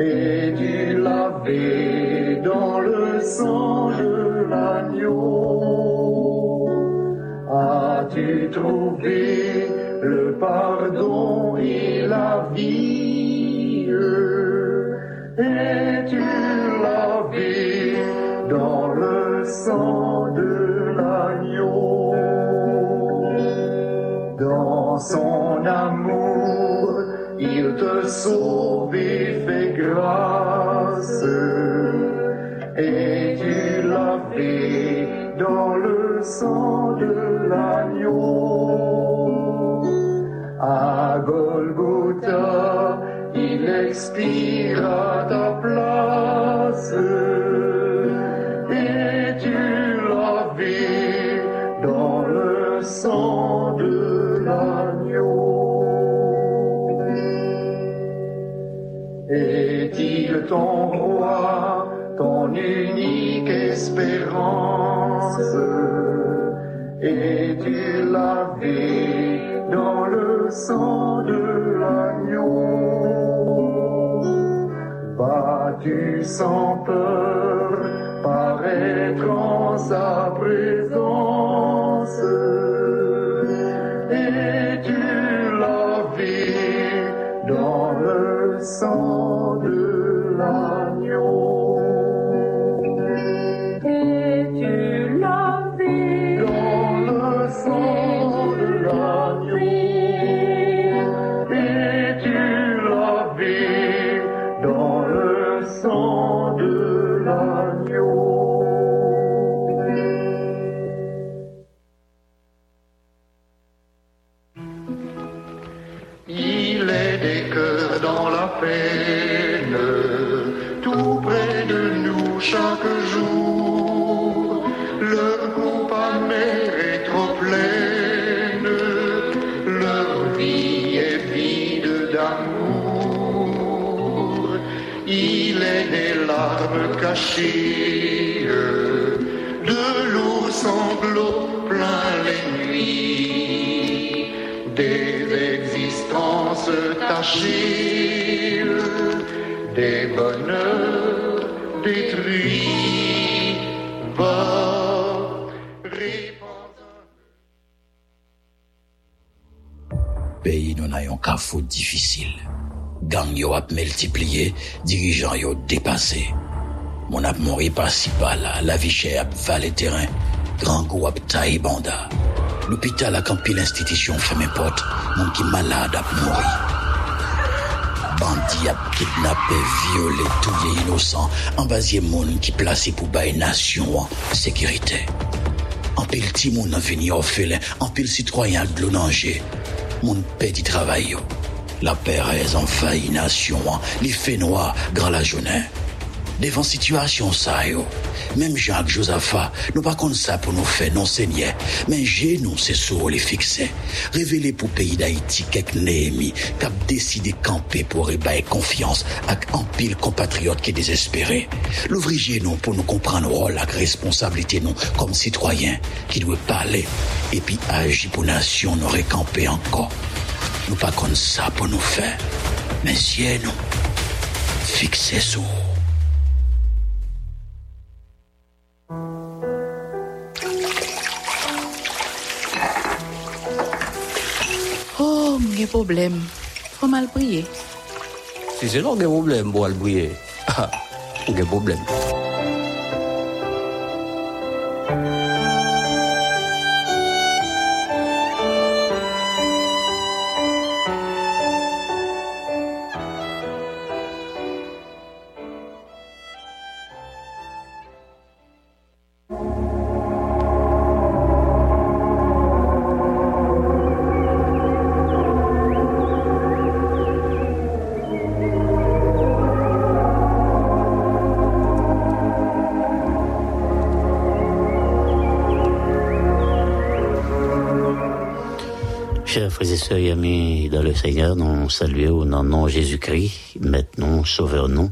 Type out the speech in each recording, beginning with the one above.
Es-tu lavé dans le sang de l'agneau. As-tu trouvé le pardon et la vie? Es-tu lavé dans le sang de l'agneau? Dans son amour, il te sauve ton roi, ton unique espérance. Es-tu lavé dans le sang de l'agneau. Vas-tu sans peur paraître en sa existences tachées, des bonheurs détruits. Pays nous n'ayons qu'un foot difficile. Gang yo ap multiplié, dirigeants yo dépassé. Mon ap mori par si par là, la vie chère ap valet terrain, grand go ap taille banda. L'hôpital a campé l'institution fermé porte, mon qui malade ap mori. Bandi ap kidnappé, violé, touye innocent, envasié moun qui placé pour bailler nation en sécurité. En pile ti moun an vini orphelin, en pile citoyen de l'eau danger. Moun pedi travail. La Pérez en failli nation, fait noir, grand la journée. Devant situation ça yo, même Jacques Josaphat, nous pas comme ça pour nous faire non seigneur, mais j'ai nous c'est sur les fixer. Révéler pour pays d'Haïti quelques Néhémie, cap décidé camper pour ébailler confiance avec un pile compatriotes qui est désespéré. L'ouvrier nous pour nous comprendre rôle la responsabilité nous comme citoyens qui doit parler et puis agir pour nation nous récamper encore. Nous pas comme ça pour nous faire, mais si nous fixer sur Mwen problem. Fwa mal priye. Si se gen problem priye, gen problem. Chers frères et sœurs amis dans le Seigneur, nous saluons au nom de Jésus-Christ, maintenant sauveur nous,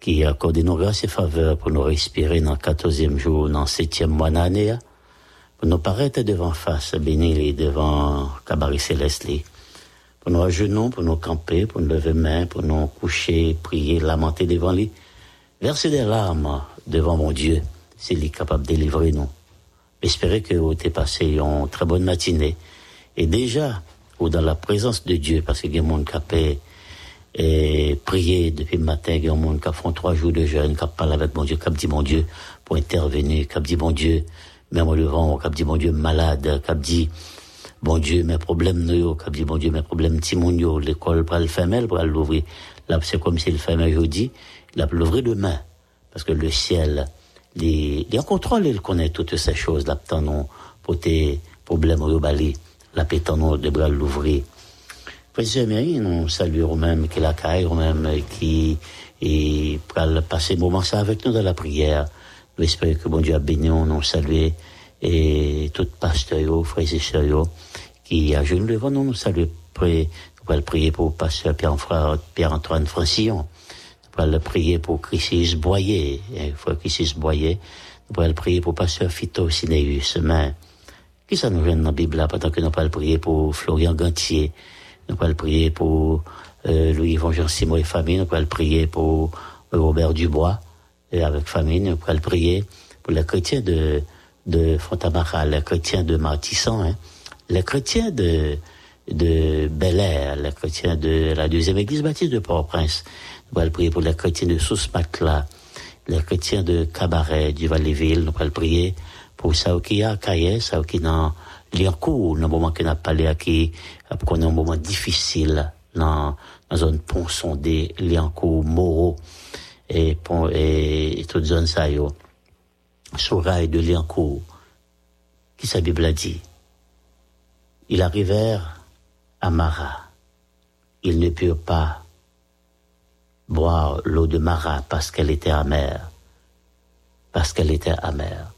qui a accordé nos grâces et faveurs pour nous respirer dans le quatorzième jour, dans le septième mois d'année, pour nous paraître devant face, bénis devant Cabaret Céleste, pour nous agenouiller, pour nous camper, pour nous lever main, pour nous coucher, prier, lamenter devant lui, verser des larmes devant mon Dieu, s'il est capable de délivrer nous. Espérer que vous avez passé une très bonne matinée. Et déjà, ou dans la présence de Dieu, parce qu'il y a gens qui ont et prier depuis le matin, il y a des gens qui font trois jours de jeûne, qui parlent avec mon Dieu, qui dit mon Dieu pour intervenir, qui dit mon Dieu, même au devant, qui dit mon Dieu malade, qui dit bon Dieu, mes problèmes nous, qui dit bon Dieu, mes problèmes timounio, l'école pour le fermer, pour l'ouvrir. Là, c'est comme s'il fermait jeudi, il a l'ouvrir demain. Parce que le ciel, il est en contrôle, il connaît toutes ces choses, là, pour tes problèmes au bali, la pétanque de bras l'ouvrir. Président Mairie, nous saluons même qui la caille, même qui et pour passer moment ça avec nous dans la prière. Nous espérons que bon Dieu a béni, nous saluer et tout pasteur, frères et sœurs, qui a jeune devant nous, nous saluons. Nous allons prier pour pasteur Pierre-Antoine Pierre Francillon. Nous allons prier pour Christus Boyer, frère Christus Boyer. Nous allons prier pour pasteur Fito Sineus. Mais, qui ça nous vient dans la Bible là, pendant que nous allons prier pour Florian Gantier. Nous allons prier pour euh, Louis-Yvon Jean-Simon et famille. Nous allons prier pour euh, Robert Dubois et avec famille. Nous allons prier pour les chrétiens de, de Fontamara, les chrétiens de Martissan, hein, les chrétiens de, de Bel Air, les chrétiens de la deuxième église baptiste de Port-au-Prince. Nous allons prier pour les chrétiens de Sous-Matla, les chrétiens de Cabaret, du Val-les-Villes. Nous allons prier pour Saokia, Kaye, Saoki dans Liancourt, dans moment qu'on a parlé à qui, qu'on est un moment difficile dans la zone pont sondé, Liancourt, Moreau, et, et, et toute zone ça, yo. De Liancourt. Qui sa Bible a dit? Ils arrivèrent à Mara. Ils ne purent pas boire l'eau de Mara parce qu'elle était amère. Parce qu'elle était amère.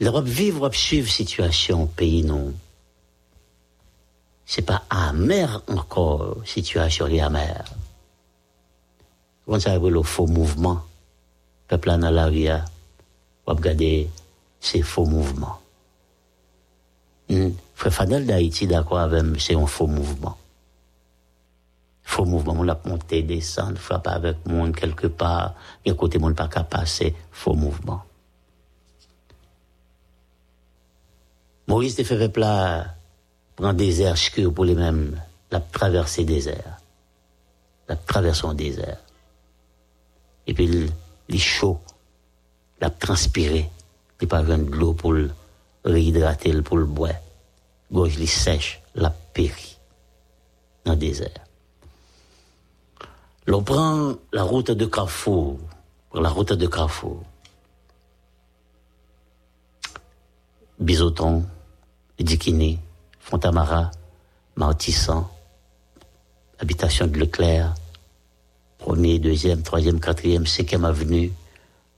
L'Europe vivre, suivre situation au pays non. C'est pas amer encore, situation est amère. Quand ça le faux mouvement, peuple en la rue, on regarder ces faux mouvements. Hmm. Frère Fadel d'Haïti, d'accord avec c'est un faux mouvement. Faux mouvement, on l'a monté, descendre, frapper avec monde quelque part, et à côté, monde pas qu'à passer, faux mouvement. Maurice de fait plat prend des airs pour les mêmes, la traversée des airs. La désert. Et puis, il est chaud, la transpiré, il pas besoin de l'eau pour le réhydrater, pour le boire. Gauche, il sèche, la péri dans le désert. L'on prend la route de Carrefour, la route de Carrefour. Bisoton, Dikini, Fontamara, Martissan, habitation de Leclerc, premier, deuxième, troisième, quatrième, cinquième avenue,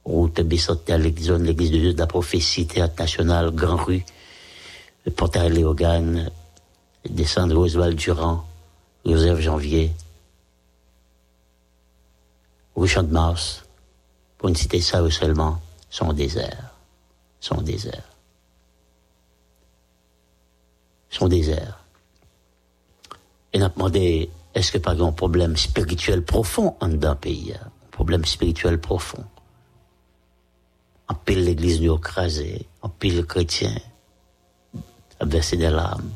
route Bissotel, l'église, l'église de Dieu de la prophétie, théâtre national, Grand Rue, Portail Léogane, descendre Oswald Durand, Joseph Janvier, rue de Mars, pour ne citer ça seulement, son désert, son désert. Son désert. Et n'a demandé, est-ce que pas un problème spirituel profond en d'un pays, un problème spirituel profond. En pile l'église nous écrasée, en pile chrétien, a versé des larmes.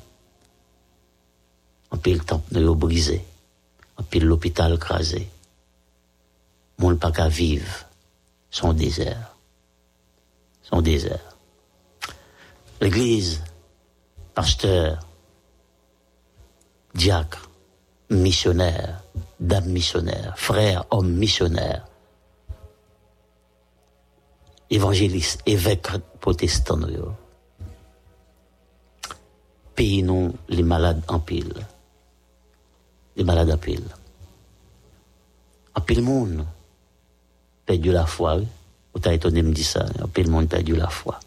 En pile le temple nous brisé, en pile l'hôpital écrasé. Mon pas qu'à son désert. Son désert. L'église pasteur, diacre, missionnaire, dame missionnaire, frère, homme missionnaire, évangéliste, évêque protestant, pays nous les malades en pile. Les malades en pile. En pile monde, perdu la foi. Vous avez étonné me dire ça. En pile monde perdu la foi.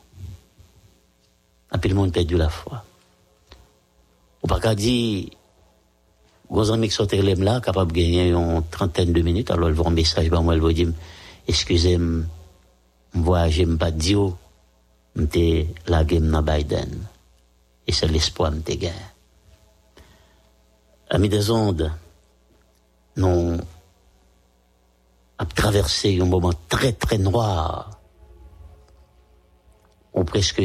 En pile monde perdu la foi. Ou pas qu'à dire, vos amis qui sont là, capables de gagner une trentaine de minutes, alors ils vont un message, ben moi, ils vont dire, excusez-moi, voyage, pas dire, m'te la game dans Biden. Et c'est l'espoir m'te gagne. Amis des ondes, nous avons traversé un moment très très noir. On presque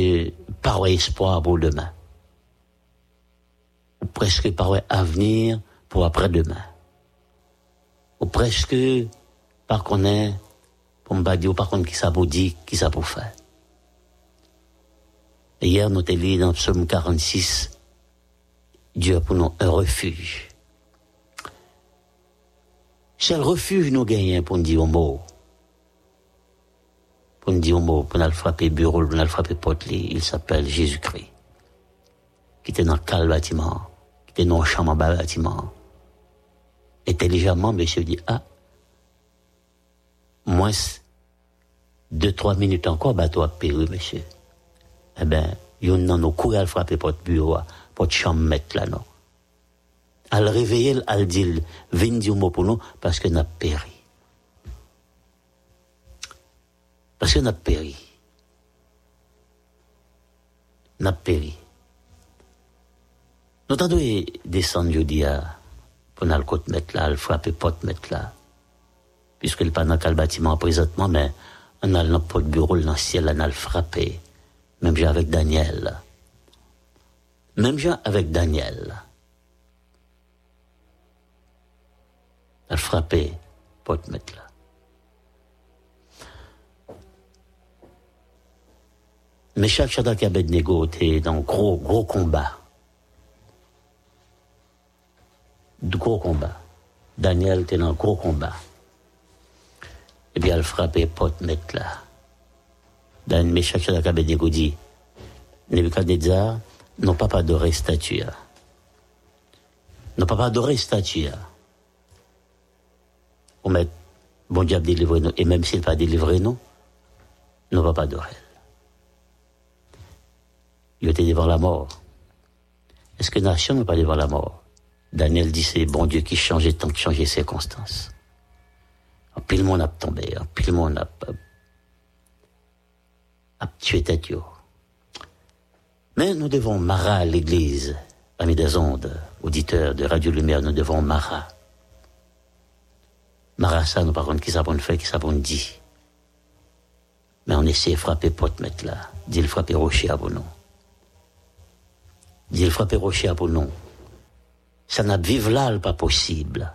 par espoir pour demain. Presque par avenir pour après-demain. Ou presque par connaître, pour me dire, par contre, qui ça qui ça hier, nous avons lu dans le psaume 46, Dieu a pour nous un refuge. C'est le refuge nous gagnons pour nous dire un mot? Pour nous dire un mot, pour nous frapper bureau, pour nous frapper porte il s'appelle Jésus-Christ. Qui était dans le cal bâtiment, dans le chambre bas bâtiment. Intelligemment, monsieur dit, ah, moins deux, trois minutes encore, bah, toi, péri, monsieur. Eh ben, yon nan nous courir à frapper porte bureau, porte chambre mettre là, non. Al réveiller, al dire, vin dire mot pour nous, parce que n'a péri. Parce que n'a péri. N'a péri. Nous t'avons descendre, je dis, pour nous le mettre là, le frapper porte mettre là. Puisque le pas dans quel bâtiment présentement, mais on a notre bureau dans le ciel, on a le frappé. Même j'ai avec Daniel. Même j'ai avec Daniel. Elle frappé pour te mettre là. Mais chaque Shadrach Abednego était dans un gros, gros combat. De gros combat. Daniel était dans un gros combat. Et puis elle frappait pour te mettre là. Dans Meshach Shadrach et Abednego dit, Nebuchadnezzar, non pas pas adorer statue. Non pas pas adorer statue. On met, bon a délivré nous, et même s'il pas délivré nous, ne va pas adorer. Il était devant la mort. Est-ce que nation n'est pas devant la mort? Daniel dit c'est bon Dieu qui changeait tant que changeait les circonstances. En pile monde a tombé, en pile monde a, a tué tête. Mais nous devons Mara à l'église, amis des ondes, auditeurs de Radio Lumière, nous devons Mara. Mara ça, nous par contre, qui s'apprend fait, qui s'apprend dit. Mais on essaie de frapper porte mettre là. Dit le frapper rocher à bon nom. Dit le frapper rocher à bon nom. Ça n'a vivre là, n'est pas possible.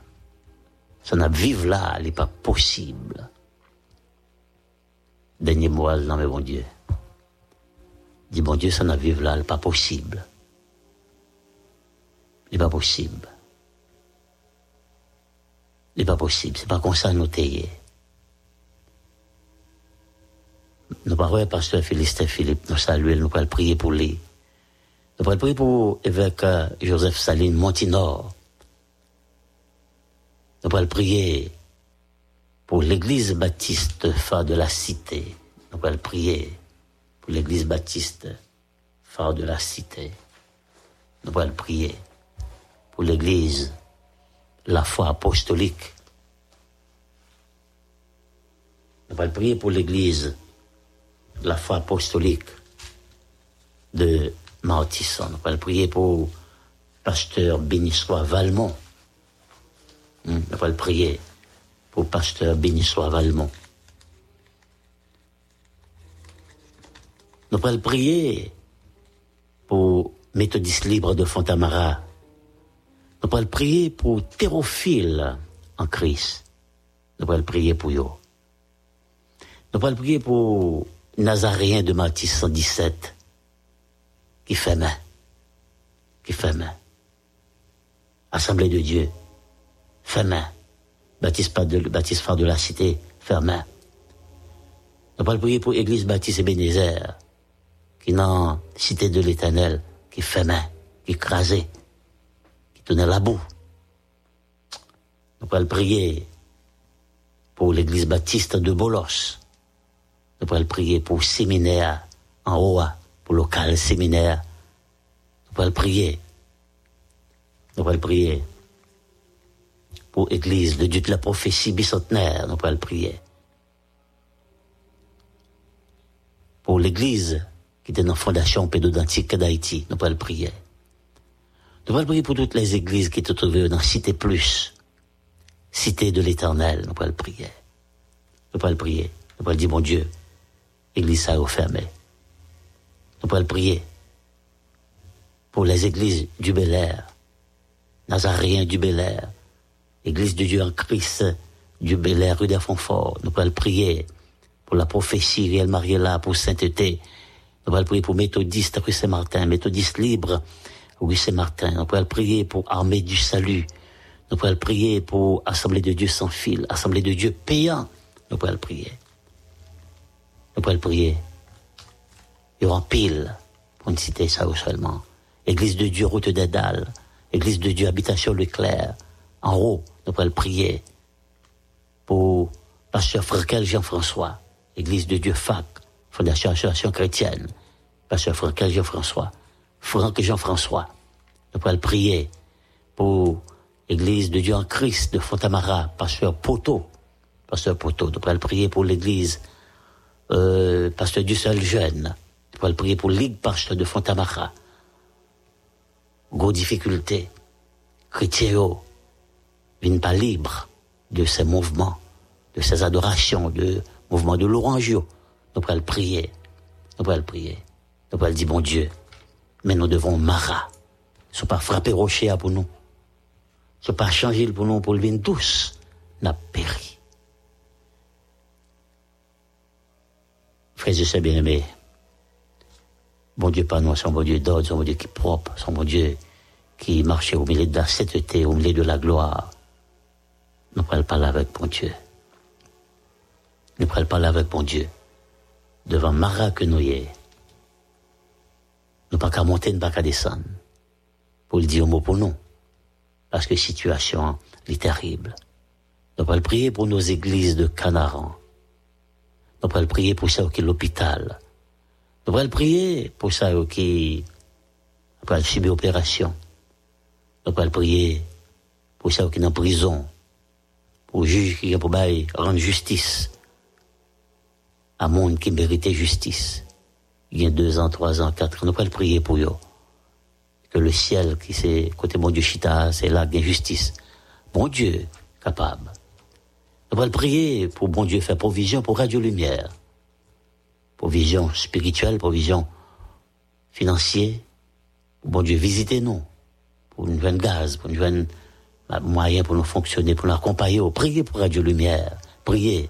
Ça n'a vivre là, n'est pas possible. Dernier mot, non mais bon Dieu. Dit bon Dieu, ça n'a vivre là, n'est pas possible. n'est pas possible. n'est pas possible. C'est pas comme ça nous tailler. Nous parlons pasteur Philistin Philippe, nous saluons, nous prier pour lui. Nous allons prier pour l'évêque Joseph Saline Montinor. Nous allons prier pour l'église baptiste phare de la cité. Nous allons prier pour l'église baptiste phare de la cité. Nous allons prier pour l'église la foi apostolique. Nous allons prier pour l'église la foi apostolique de Martisson. Nous allons prier pour pasteur Bénissois Valmont. Nous allons prier pour pasteur Bénissois Valmont. Nous allons prier pour méthodiste libre de Fontamara. Nous allons prier pour Thérophile en Christ. Nous allons prier pour eux. Nous allons prier pour Nazaréen de Mathis 117 qui fait main. Qui fait main. Assemblée de Dieu. Fait main. Baptiste, de, de la cité. Fait main. Nous allons prier pour Église Baptiste et Bénézer qui dans cité de l'éternel, qui fait main, qui crasait, qui tenait la boue. Nous allons prier pour l'église baptiste de Bolos. Nous allons prier pour séminaire en haut, pour le local séminaire. Nous allons prier. Nous allons prier pour l'église de Dieu de la prophétie bicentenaire. Nous allons prier. Pour l'église qui était dans la fondation pédodontique d'Haïti. Nous allons prier. Nous allons prier pour toutes les églises qui se trouvent dans Cité Plus, Cité de l'Éternel. Nous allons prier. Nous allons prier. Nous allons dire, mon Dieu, Église ça est. Nous allons prier pour les églises du Bel Air, Nazaréen du Bel Air, Église de Dieu en Christ du Bel Air, rue d'Afonfort. Nous allons prier pour la prophétie Riel Mariella, pour sainteté. Nous allons prier pour méthodiste rue Saint-Martin, méthodiste libre rue Saint-Martin. Nous allons prier pour armée du salut. Nous allons prier pour Assemblée de Dieu sans fil, Assemblée de Dieu payant. Nous allons prier. Nous allons prier. Il y aura pile pour une citer ça seulement. Église de Dieu, route des Dalles. Église de Dieu, habitation Leclerc. En haut, nous allons prier pour Pasteur Frankel Jean-François. Église de Dieu FAC, Fondation Association Chrétienne, Pasteur Franck Jean-François, Franck Jean-François. Nous pouvons prier pour l'Église de Dieu en Christ de Fontamara, Pasteur Poteau, Pasteur Poteau. Nous pouvons prier pour l'Église euh, Pasteur du Seul Jeune. Nous pouvons prier pour Ligue Pasteur de Fontamara. Gros difficultés. Chrétiens, viennent pas libres de ces mouvements, de ces adorations, de mouvement de l'orangio. Nous pouvons le prier. Nous pouvons le prier. Nous pouvons le dire, bon Dieu, mais nous devons mara. Ne sont pas frapper rocher pour nous. Ne sont pas changer pour nous pour le vin douce. N'a péri. Frères et sœurs bien-aimés, bon Dieu pas nous, son bon Dieu d'ordre, son bon Dieu qui propre, son bon Dieu qui marchait au milieu de la sainteté, au milieu de la gloire. Nous pouvons parler avec bon Dieu. Nous pourrons parler avec bon Dieu. Devant Mara que nous y Nous pas qu'à monter, nous pas qu'à descendre. Pour le dire mot pour nous. Parce que situation est terrible. Nous pourrons prier pour nos églises de Canaran. Nous pourrons prier pour ça qui l'hôpital. Nous pourrons prier pour ça qui après subir opération. Nous pourrons prier pour ça qui est en prison. Pour juge qui est pour rendre justice à monde qui méritait justice. Il y a deux ans, trois ans, quatre ans, nous pouvons prier pour eux. Que le ciel, qui c'est côté mon Dieu Chita, c'est là, il y a justice. Bon Dieu, capable. Nous pouvons prier pour bon Dieu faire provision pour Radio Lumière. Provision spirituelle, provision financière. Bon Dieu, visitez-nous. Pour une jeune gaz, pour une jeune moyen pour nous fonctionner, pour nous accompagner. Priez pour Radio Lumière. Priez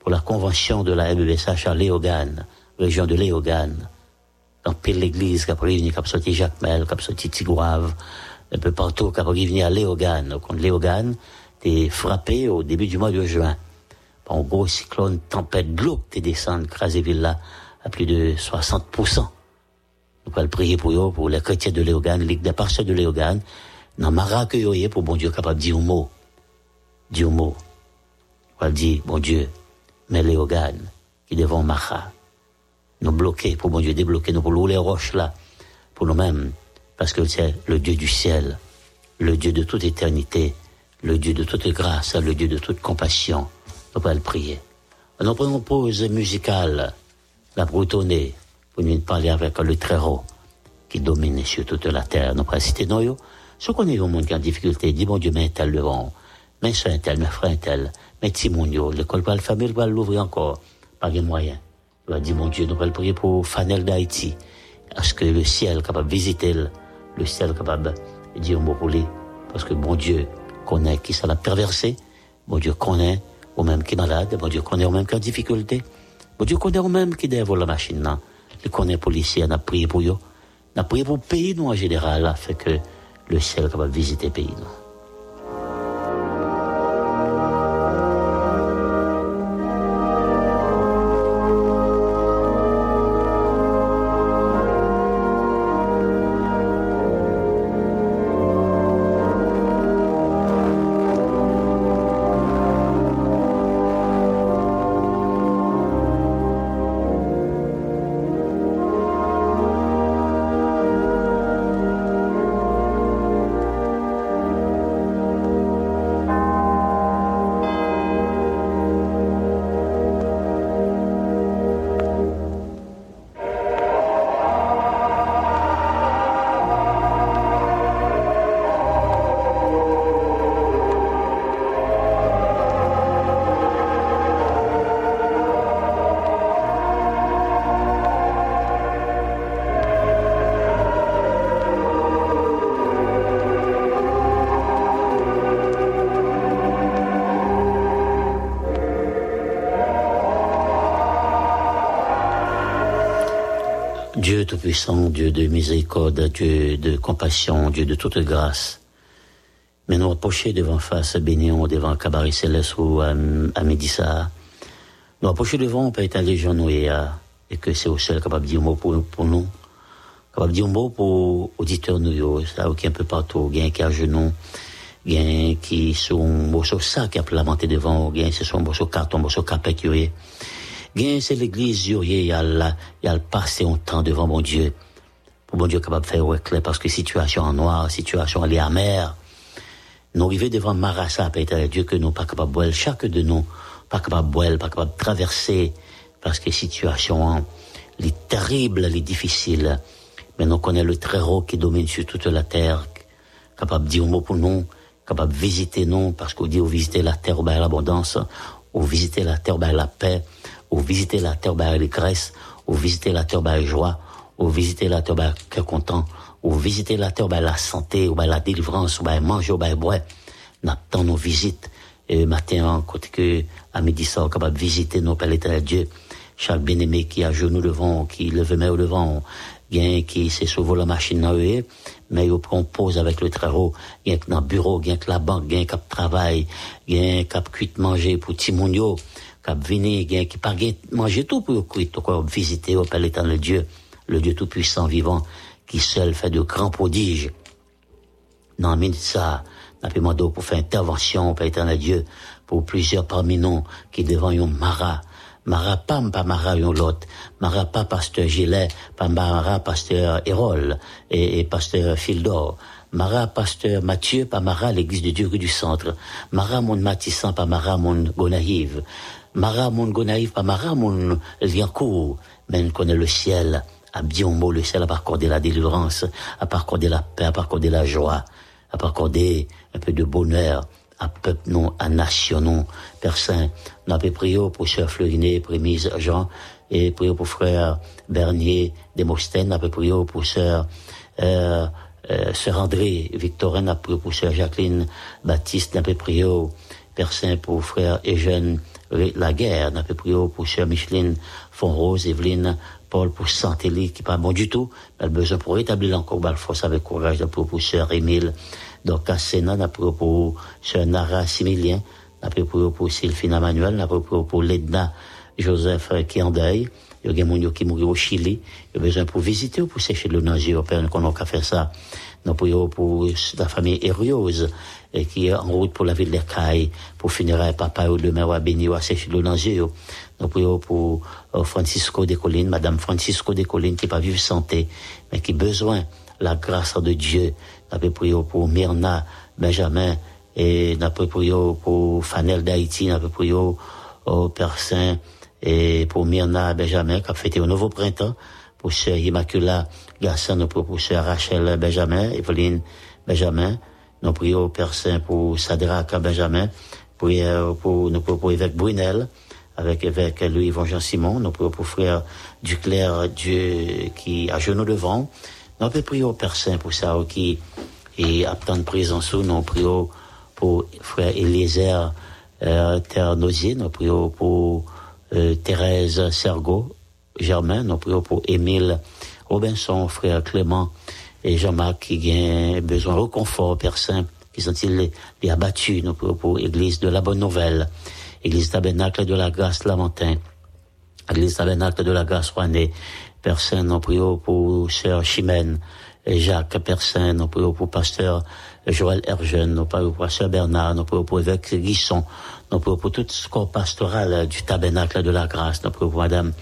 pour la convention de la MBSH à Léogane, région de Léogane. Dans pile l'église, qui a réuni, qui a sorti Tigouave, un peu partout, qui a réuni à Léogane. Au Léogane, t'es frappé au début du mois de juin. Un gros cyclone, tempête de l'eau, t'es descendu, crasé ville là, à plus de 60%. Nous allons prier pour eux, pour les chrétiens de Léogane, des parcelles de Léogane, dans Mara que pour bon Dieu capable de dire un mot. Dire un mot. On va dire, bon Dieu, mais les organes qui devant Macha, nous bloquer, pour mon Dieu débloquer, nous pour les roches là, pour nous-mêmes, parce que c'est le Dieu du ciel, le Dieu de toute éternité, le Dieu de toute grâce, le Dieu de toute compassion. Pouvons le prier. Nous prenons une pause musicale, la broutonner, pour nous parler avec le haut qui domine sur toute la terre. Nous pouvons citer nous, ceux qu'on est au monde qui a en difficulté, dis bon Dieu, mais tel devant, mais un tel, mais frère tel, mais Timounio, l'école va le fermer, elle va l'ouvrir encore. Pas de moyens. Il va dire, mon Dieu, nous allons prier pour Fanel d'Haïti. Est-ce que le ciel capable de visiter le ciel capable de dire mot pour lui? Parce que mon Dieu connaît qui ça l'a perversé. Mon Dieu connaît au même qui est malade. Mon Dieu connaît au même qui est en difficulté. Mon Dieu connaît au même qui dévore la machine là. Il connaît policier, on a prié pour eux. On a prié pour le pays, nous, en général, fait que le ciel capable de visiter le pays, nous. Tout-Puissant, Dieu de miséricorde, Dieu de compassion, Dieu de toute grâce. Mais nous approcher devant face bénion, devant cabaret céleste ou à, à Médissa. Nous approcher devant, on peut être allé et, et que c'est au seul capable de dire un mot pour, nous. Capable de dire un mot pour auditeurs nous, ça, qui un peu partout, gain qui à genoux, gain qui sont morceau sac qui a lamenté devant, gain c'est son morceau carton, morceau capet Gain c'est l'église, il y a le passé un temps devant mon Dieu. Pour mon Dieu capable de faire clair parce que situation en noir, situation elle est amère. Nous arrivons devant Marassa, peut-être Dieu que nous pas capable de boire, chaque de nous, pas capable de boire, pas capable traverser, parce que situation, est terrible, elle est difficile. Mais nous connaissons le haut qui domine sur toute la terre, capable de dire un mot pour nous, capable de visiter nous, parce qu'on dit, ou visiter la terre, ou l'abondance, ou visiter la terre, la paix, ou visiter la terre, les graisses, ou visiter la terre, la joie, ou visiter la terre, cœur content, ou visiter la terre, la santé, ou la délivrance, ou manger, ou boire. N'attend nos visites. Et matin, côté que, à midi, ça, capable de visiter nos pères éternels Dieu. Chaque bien-aimé qui a genou devant, qui leve main au devant, bien qui s'est sauvé la machine à eux, mais il prend pause avec le très-haut, bien que dans le bureau, bien que la banque, bien qu'il travail, bien qu'il cuit manger pour Timounio, venir, bien qui pas manger tout pour quoi, visiter au Père l'éternel Dieu, le Dieu tout-puissant vivant, qui seul fait de grands prodiges. Non, mais ça, n'a pas demandé pour faire intervention, Père éternel Dieu, pour plusieurs parmi nous qui devant un marat, Mara pas pas Mara yon lot. Mara pas pasteur Gilet, pas Mara pasteur Hérol et, et pasteur Fildor. Mara pasteur Mathieu, pas Mara l'église de Dieu du centre. Mara mon Matissan, pas Mara mon Gonaïve. Mara mon Gonaïve, pas Mara mon Liancourt. Mais connaît le ciel. A bien mot, le ciel a accordé la délivrance, a accordé la paix, a accordé la joie, a accordé un peu de bonheur à peuple non, à nation non. Père Saint, nous avons prié pour Sœur Fleurinet, Prémise Jean, et prié pour Frère Bernier Demostène, nous avons prié pour Sœur, euh, euh, Sœur André Victorin, nous avons prié pour Sœur Jacqueline Baptiste, nous avons prié Père Saint pour Frère Eugène Laguerre, nous avons prié pour Sœur Micheline Fonrose, Evelyne Paul pour Santélie, qui pas bon du tout, elle a besoin pour établir encore la force avec courage, de pour Sœur Émile, donc, à Sénat, n'a pour Sœur Nara Similien, n'a pour pour Sylphine Emmanuel, n'a pour pour Ledna Joseph qui en deuil. Il y a des gens qui mourent au Chili. Il y a besoin pour visiter ou pour sécher le nager européen qu'on a qu'à faire ça. Nous pour pour la famille Hériose, et qui est en route pour la ville d'Ercaille, pour avec papa ou demain ou à béni ou à nager. Nous prions pour euh, Francisco de Collines, Madame Francisco de Collines qui pas vivre santé, mais qui a besoin la grâce de Dieu, n'a prié pour Myrna Benjamin et n'a prié pour Fanel d'Haïti, prié au Père Saint et pour Myrna Benjamin qui a fêté au nouveau printemps, pour Sœur Immacula Gasson, pour Sœur Rachel Benjamin, Evelyne Benjamin, nous prions au Père Saint pour Sadrak Benjamin, pour, pour, nous prions pour évêque Brunel, avec évêque Louis Jean Simon, nous prions pour frère Duclerc Dieu qui a genoux devant, nous prié au Père pour ça, qui et à tant de présence, nous prié pour frère Eliezer euh, nous prié pour euh, Thérèse Sergo Germain, nous prié pour Émile Robinson, frère Clément et Jean-Marc qui ont besoin de reconfort, Père Saint, qui sont-ils les abattus, nous prions pour l'Église de la Bonne Nouvelle, Église tabernacle de la Grâce Lamentin, Église tabernacle de la Grâce Rouennais, Personne, nous prions pour Sœur Chimène et Jacques. Personne, nous prions pour Pasteur Joël Erjeune, nous prions pour Sœur Bernard, nous prions pour Évêque Guisson, prions pour tout ce corps pastoral du tabernacle de la grâce, prions pour Madame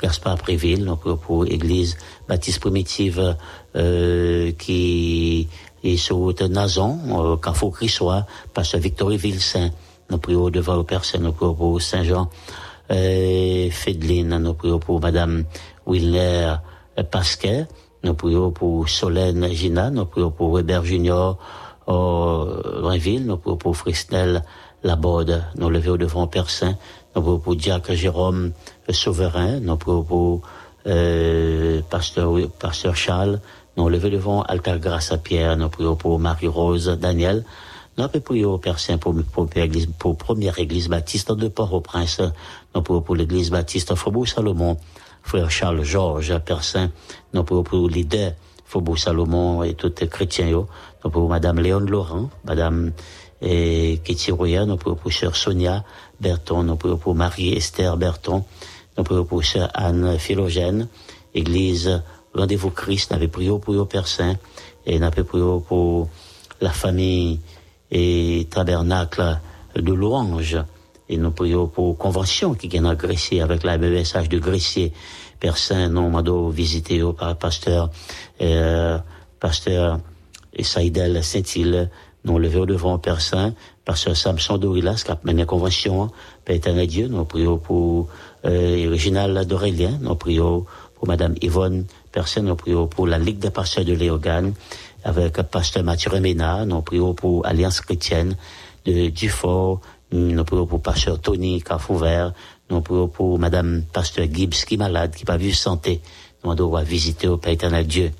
Gaspard Préville, nous prions pour Église Baptiste Primitive euh, qui est sur route Nazon, euh, Carrefour Crissois, Pasteur Victorie Vilsaint, nous prions devant le Personne, nous prions pour Saint-Jean euh, Fédeline, nous prions pour Madame Willer Pasquet, nous prions pour Solène Gina, nous prions pour Weber Junior Loinville, nous prions pour Frisnel Laborde, nous levons devant Père Saint, nous prions pour Jacques Jérôme Souverain, nous prions pour euh, Pasteur, Pasteur Charles, nous levons devant Altar Grâce à Pierre, nous prions pour Marie-Rose Daniel, nous prions au Père Saint pour, pour, pour, première église baptiste de Port-au-Prince, nous prions pour l'église baptiste Faubourg Salomon, frère Charles Georges, Père Saint, nous prions pour leader, Faubourg Salomon et tous les chrétiens, nous prions Madame Léon Laurent, Madame et Kitty Roya, nous prions pour Sœur Sonia Berton, nous prions pour Marie-Esther Berton, pour Sœur Anne Philogène, Église Rendez-vous Christ, avons prié pour le Père Saint, et avons prié pour la famille et tabernacle de Louange, et nous prions pour convention qui vient à Gressier avec la BSH de Gressier. Père Saint, nous avons visité au pasteur, euh, pasteur Saïdel Saint-Île, nous levé au devant Père Saint, pasteur Samson Dorilas, qui a mené la convention, Père éternel Dieu, nous prions pour euh, Réginal d'Aurélien, nous prions pour Madame Yvonne Saint, nous prions pour la Ligue des pasteurs de Léogane, avec pasteur Mathieu Remena, nous prions pour Alliance chrétienne de Dufort, nous prions pour pasteur Tony Cafouvert, nous prions pour Madame pasteur Gibbs qui est malade, qui n'a pas vu santé, nous devons visiter au Père éternel Dieu.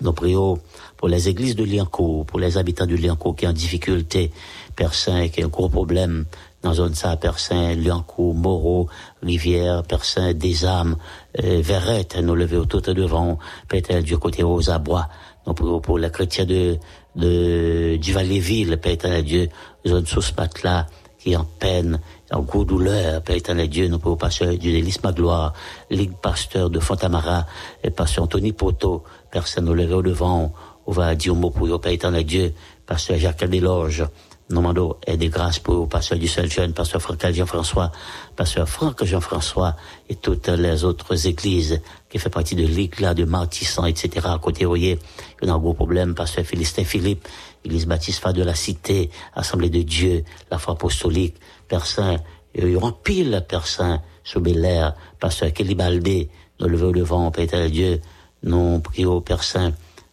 Nous prions pour les églises de Liancourt, pour les habitants de Liancourt qui ont difficulté, Père Saint, qui a un gros problème dans zone ça, Père Saint, Liancourt, Moreau, Rivière, Père Saint, des âmes, euh, Verrette, nous lever de devant, éternel Dieu côté aux abois. Nous prions pour les chrétiens de, de, du Valais-Ville, Père éternel Dieu, zone sous ce là qui est en peine, en gros douleur, Père éternel Dieu, nous prions pasteur du délice Magloire, Ligue pasteur de Fontamara, et pasteur Anthony Poto, personne lever au devant, on va dire un mot pour le Père éternel Dieu, pasteur Jacques Desloges, nous demandons et des grâces pour pasteur du seul jeune, pasteur Franck Jean-François, pasteur Franck Jean-François et toutes les autres églises qui font partie de l'éclat de Martissan, etc. À côté, vous voyez, il y a un gros problème, pasteur Philistin Philippe, église baptiste de la Cité, Assemblée de Dieu, la foi apostolique, Saint, il y aura pile Saint, sous Bel pasteur Kelly Baldé, nous levons au devant, Père Dieu, nous prions Père Saint,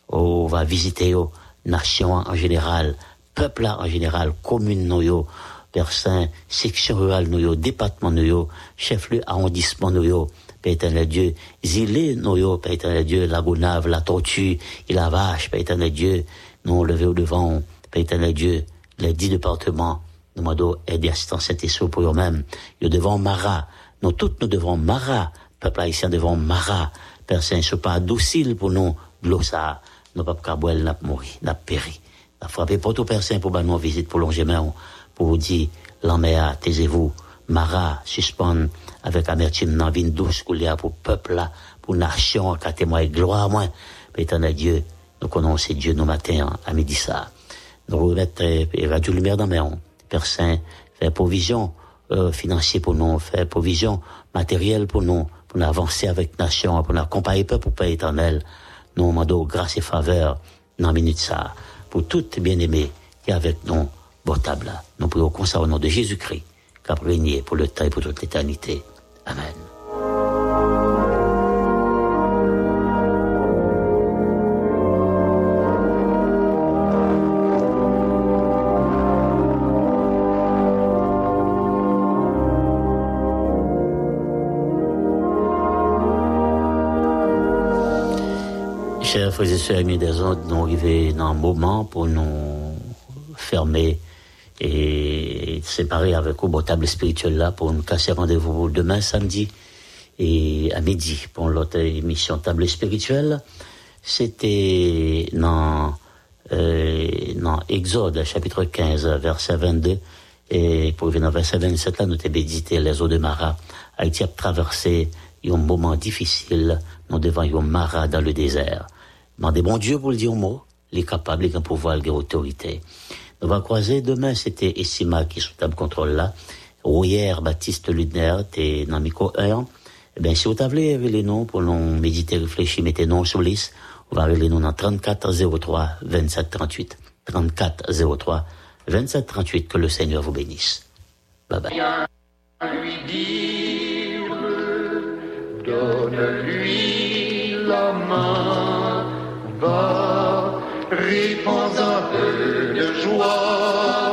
on va visiter aux nations en général, peuple en général, commune noyo, Père Saint, section rurale noyo, département noyo, chef-lieu arrondissement noyo, Père éternel Dieu, Zilé noyo, Père éternel Dieu, la Gonave, la Tortue, et la Vache, Père éternel Dieu, nous lever au devant, Père éternel Dieu, les dix départements, nous demandons aide et assistance Saint-Esprit pour eux-mêmes. Nous devons Mara, nous toutes nous devons Mara, peuple haïtien devons Mara, Saint, ce pas docile pour nous, glossa, nous pas cabouel n'a mouru, n'a péri. N'a frappé tout Père Saint pour nous visite pour longer main, pour vous dire, l'enméa, taisez-vous, Mara, suspend avec amertume dans vine douce couler pour peuple là, pour nation, qu'à témoin gloire à moi. Éternel Dieu, nous connaissons Dieu nos matins à midi ça. Nous remettons Radio Lumière dans main. Père Saint, faire provision euh, pour nous, faire provision matérielle pour nous, pour nous avancer avec nation, pour nous accompagner peuple pour Père éternel. Nous demandons grâce et faveur dans la minute ça, pour toutes bien-aimés qui avec nous, bon table. Nous prions au nom de Jésus-Christ, qui a régné pour le temps et pour toute l'éternité. Amen. Chers frères et sœurs, amis des autres, nous arrivons dans un moment pour nous fermer et séparer avec au table spirituelle là pour nous casser rendez-vous demain samedi et à midi pour l'autre émission table spirituelle. C'était dans, euh, dans Exode chapitre 15 verset 22 et pour venir verset 27 là nous avons médité les eaux de Mara. Haïti a traversé un moment difficile, nous devant un Mara dans le désert. Demandez bon Dieu pour le dire au mot, il est capable, il a pouvoir, il a autorité. On va croiser demain, c'était Essima qui est sous table contrôle là. Hier, Baptiste Ludner, t'es dans micro 1. Eh bien, si vous avez les noms pour nous méditer, réfléchir, mettez noms sur liste. On va arriver les noms dans 34 03 27 38. 34 03 27 38. Que le Seigneur vous bénisse. Bye bye bas, rions un peu de joie.